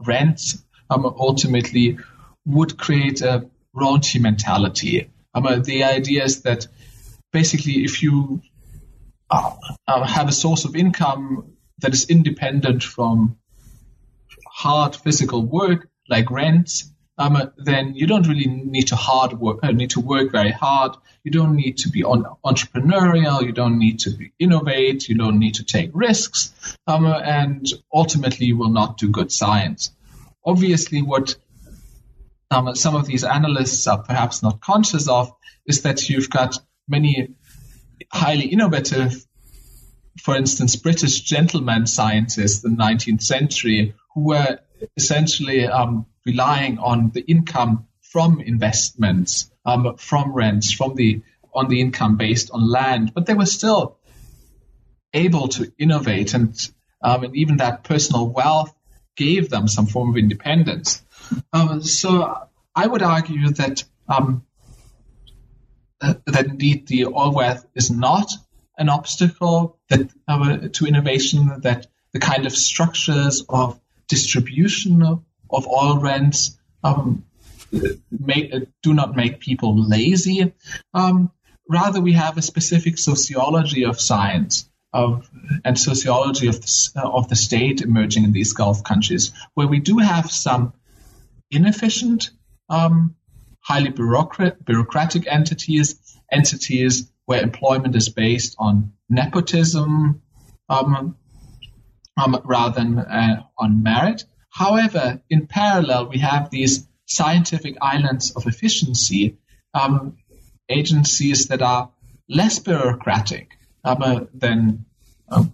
rents, um, ultimately would create a rentier mentality. Um, uh, the idea is that basically if you uh, uh, have a source of income that is independent from hard physical work like rents, um, then you don't really need to hard work, uh, need to work very hard. You don't need to be on, entrepreneurial. You don't need to be innovate. You don't need to take risks, um, and ultimately you will not do good science. Obviously, what um, some of these analysts are perhaps not conscious of is that you've got many highly innovative, for instance, British gentleman scientists in the 19th century who were essentially um, relying on the income from investments, um, from rents, from the on the income based on land, but they were still able to innovate, and, um, and even that personal wealth gave them some form of independence. Um, so I would argue that um, that indeed the oil wealth is not an obstacle that uh, to innovation. That the kind of structures of distribution of oil rents um, make, do not make people lazy. Um, rather, we have a specific sociology of science of and sociology of the, uh, of the state emerging in these Gulf countries, where we do have some inefficient, um, highly bureaucrat, bureaucratic entities, entities where employment is based on nepotism um, um, rather than uh, on merit. However, in parallel, we have these scientific islands of efficiency, um, agencies that are less bureaucratic um, than um,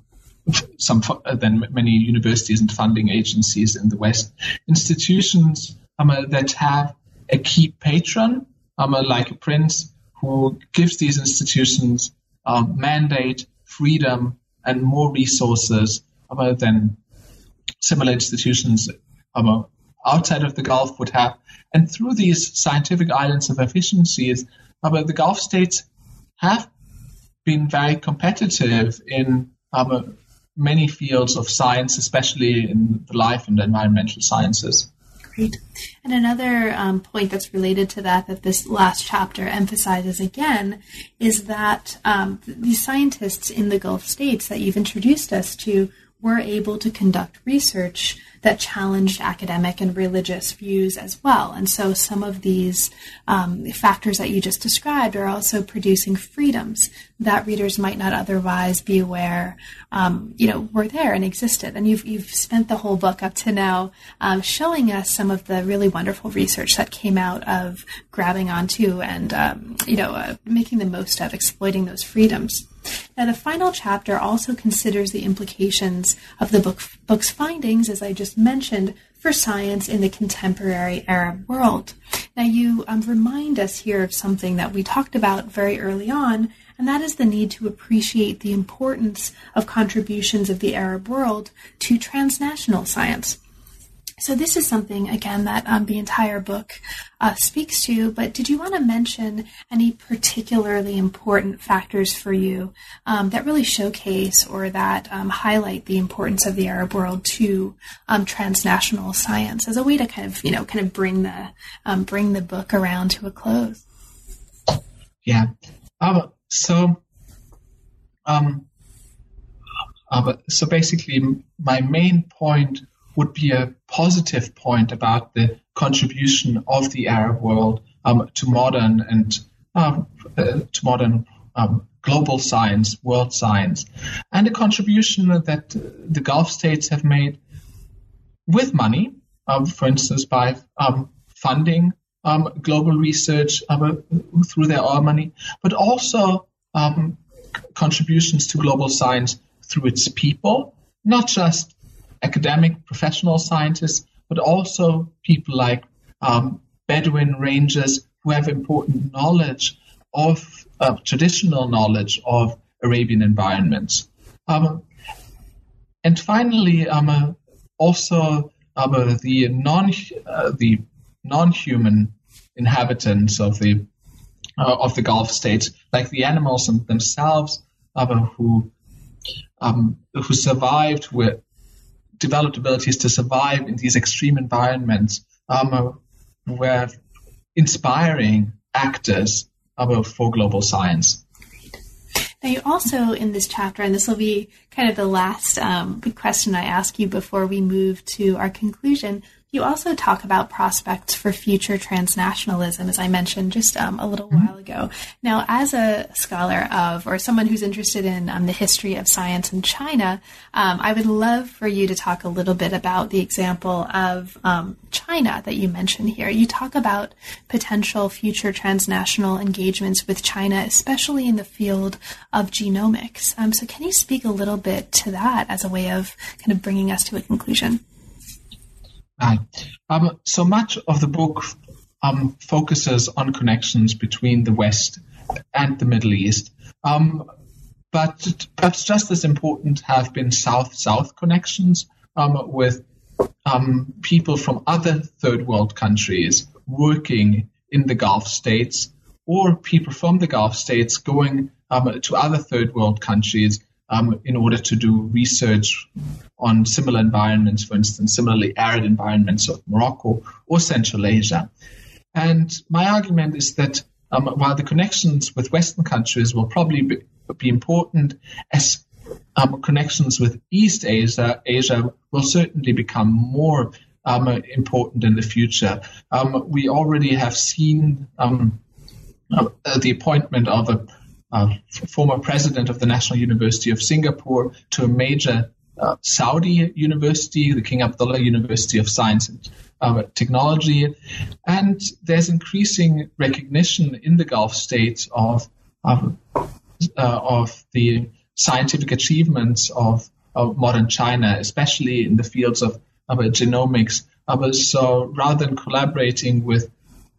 some than many universities and funding agencies in the West. Institutions um, that have a key patron, um, like a prince, who gives these institutions um, mandate, freedom, and more resources than similar institutions outside of the Gulf would have. And through these scientific islands of efficiencies, the Gulf states have been very competitive in many fields of science, especially in the life and environmental sciences. Great. And another um, point that's related to that, that this last chapter emphasizes again, is that um, scientists in the Gulf states that you've introduced us to were able to conduct research that challenged academic and religious views as well. And so some of these um, factors that you just described are also producing freedoms that readers might not otherwise be aware, um, you know, were there and existed. And you've, you've spent the whole book up to now um, showing us some of the really wonderful research that came out of grabbing onto and, um, you know, uh, making the most of exploiting those freedoms. Now, the final chapter also considers the implications of the book, book's findings, as I just mentioned, for science in the contemporary Arab world. Now, you um, remind us here of something that we talked about very early on, and that is the need to appreciate the importance of contributions of the Arab world to transnational science. So this is something again that um, the entire book uh, speaks to. But did you want to mention any particularly important factors for you um, that really showcase or that um, highlight the importance of the Arab world to um, transnational science as a way to kind of you know kind of bring the um, bring the book around to a close? Yeah. Um, so. Uh, so basically, my main point would be a positive point about the contribution of the Arab world um, to modern and um, uh, to modern um, global science, world science, and a contribution that the Gulf states have made with money, um, for instance, by um, funding um, global research through their oil money, but also contributions to global science through its people, not just academic professional scientists, but also people like um, Bedouin rangers who have important knowledge of uh, traditional knowledge of Arabian environments. Um, and finally, um, uh, also um, uh, the non uh, the non-human inhabitants of the uh, of the Gulf states, like the animals themselves, um, who um, who survived with developed abilities to survive in these extreme environments um, were inspiring actors um, for global science. Now, you also in this chapter, and this will be kind of the last um, question I ask you before we move to our conclusion, you also talk about prospects for future transnationalism, as I mentioned just um, a little mm-hmm. while ago. Now, as a scholar of, or someone who's interested in um, the history of science in China, um, I would love for you to talk a little bit about the example of um, China that you mentioned here. You talk about potential future transnational engagements with China, especially in the field of genomics. Um, so, can you speak a little bit to that as a way of kind of bringing us to a conclusion? Right. Um, so much of the book um, focuses on connections between the West and the Middle East. Um, but perhaps just as important have been South-South connections um, with um, people from other third world countries working in the Gulf states or people from the Gulf states going um, to other third world countries um, in order to do research on similar environments, for instance, similarly arid environments of Morocco or Central Asia. And my argument is that um, while the connections with Western countries will probably be, be important, as um, connections with East Asia, Asia will certainly become more um, important in the future. Um, we already have seen um, uh, the appointment of a former president of the National University of Singapore, to a major uh, Saudi university, the King Abdullah University of Science and uh, Technology. And there's increasing recognition in the Gulf states of, of, uh, of the scientific achievements of, of, modern China, especially in the fields of, of genomics. so rather than collaborating with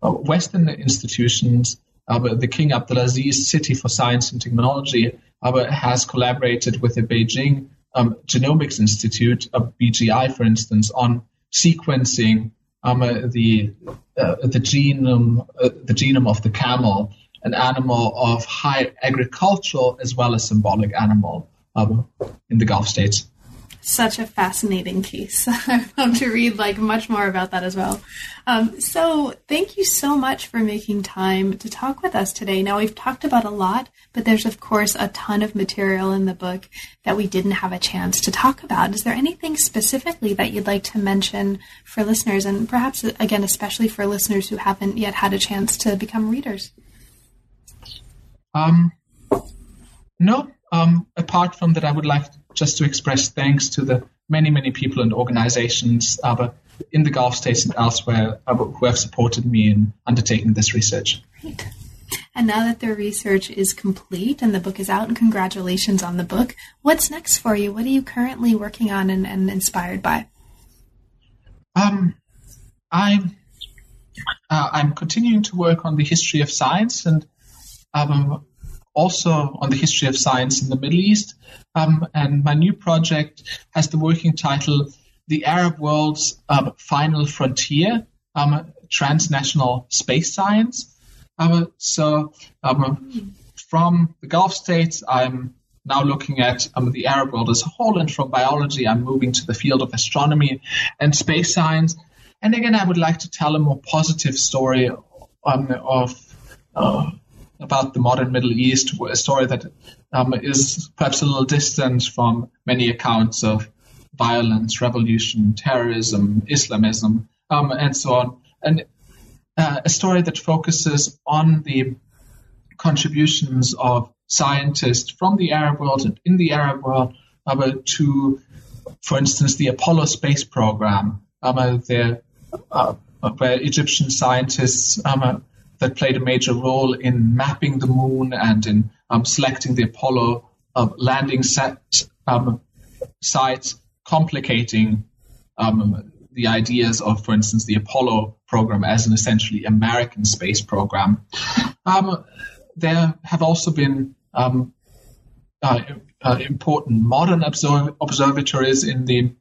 uh, Western institutions, the King Abdulaziz City for Science and Technology has collaborated with the Beijing um, Genomics Institute, uh, BGI, for instance, on sequencing um, uh, the uh, the genome uh, the genome of the camel, an animal of high agricultural as well as symbolic animal um, in the Gulf states. Such a fascinating case. I'd love to read like much more about that as well. Um, so thank you so much for making time to talk with us today. Now we've talked about a lot, but there's of course a ton of material in the book that we didn't have a chance to talk about. Is there anything specifically that you'd like to mention for listeners, and perhaps again, especially for listeners who haven't yet had a chance to become readers? Um, no. Um, apart from that, I would like just to express thanks to the many, many people and organizations uh, in the Gulf states and elsewhere uh, who have supported me in undertaking this research. Great. And now that the research is complete and the book is out, and congratulations on the book, what's next for you? What are you currently working on and, and inspired by? Um, I'm uh, I'm continuing to work on the history of science and um, also on the history of science in the Middle East. Um, and my new project has the working title The Arab World's um, Final Frontier um, Transnational Space Science. Um, so, um, from the Gulf states, I'm now looking at um, the Arab world as a whole, and from biology, I'm moving to the field of astronomy and space science. And again, I would like to tell a more positive story of uh, about the modern Middle East, a story that um, is perhaps a little distant from many accounts of violence, revolution, terrorism, Islamism, um, and so on. And uh, a story that focuses on the contributions of scientists from the Arab world and in the Arab world uh, to, for instance, the Apollo space program, um, uh, uh, where Egyptian scientists um, that played a major role in mapping the moon and in um, selecting the Apollo uh, landing set, um, sites, complicating um, the ideas of, for instance, the Apollo program as an essentially American space program. Um, there have also been um, uh, uh, important modern observ- observatories in the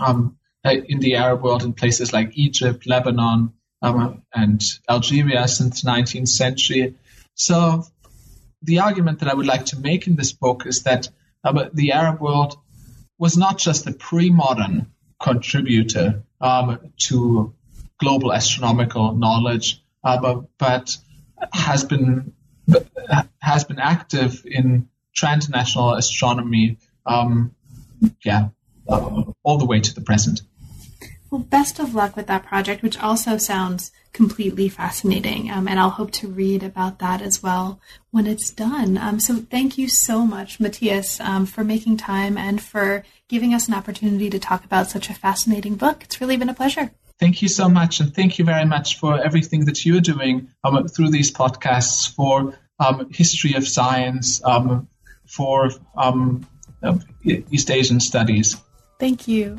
uh, in the Arab world in places like Egypt, Lebanon, um, and Algeria since the 19th century. So the argument that I would like to make in this book is that um, the Arab world was not just a pre-modern contributor um, to global astronomical knowledge, uh, but has been has been active in transnational astronomy, um, yeah, all the way to the present. Well, best of luck with that project, which also sounds completely fascinating. Um, and I'll hope to read about that as well when it's done. Um, so thank you so much, Matthias, um, for making time and for giving us an opportunity to talk about such a fascinating book. It's really been a pleasure. Thank you so much. And thank you very much for everything that you're doing um, through these podcasts for um, history of science, um, for East Asian studies. Thank you.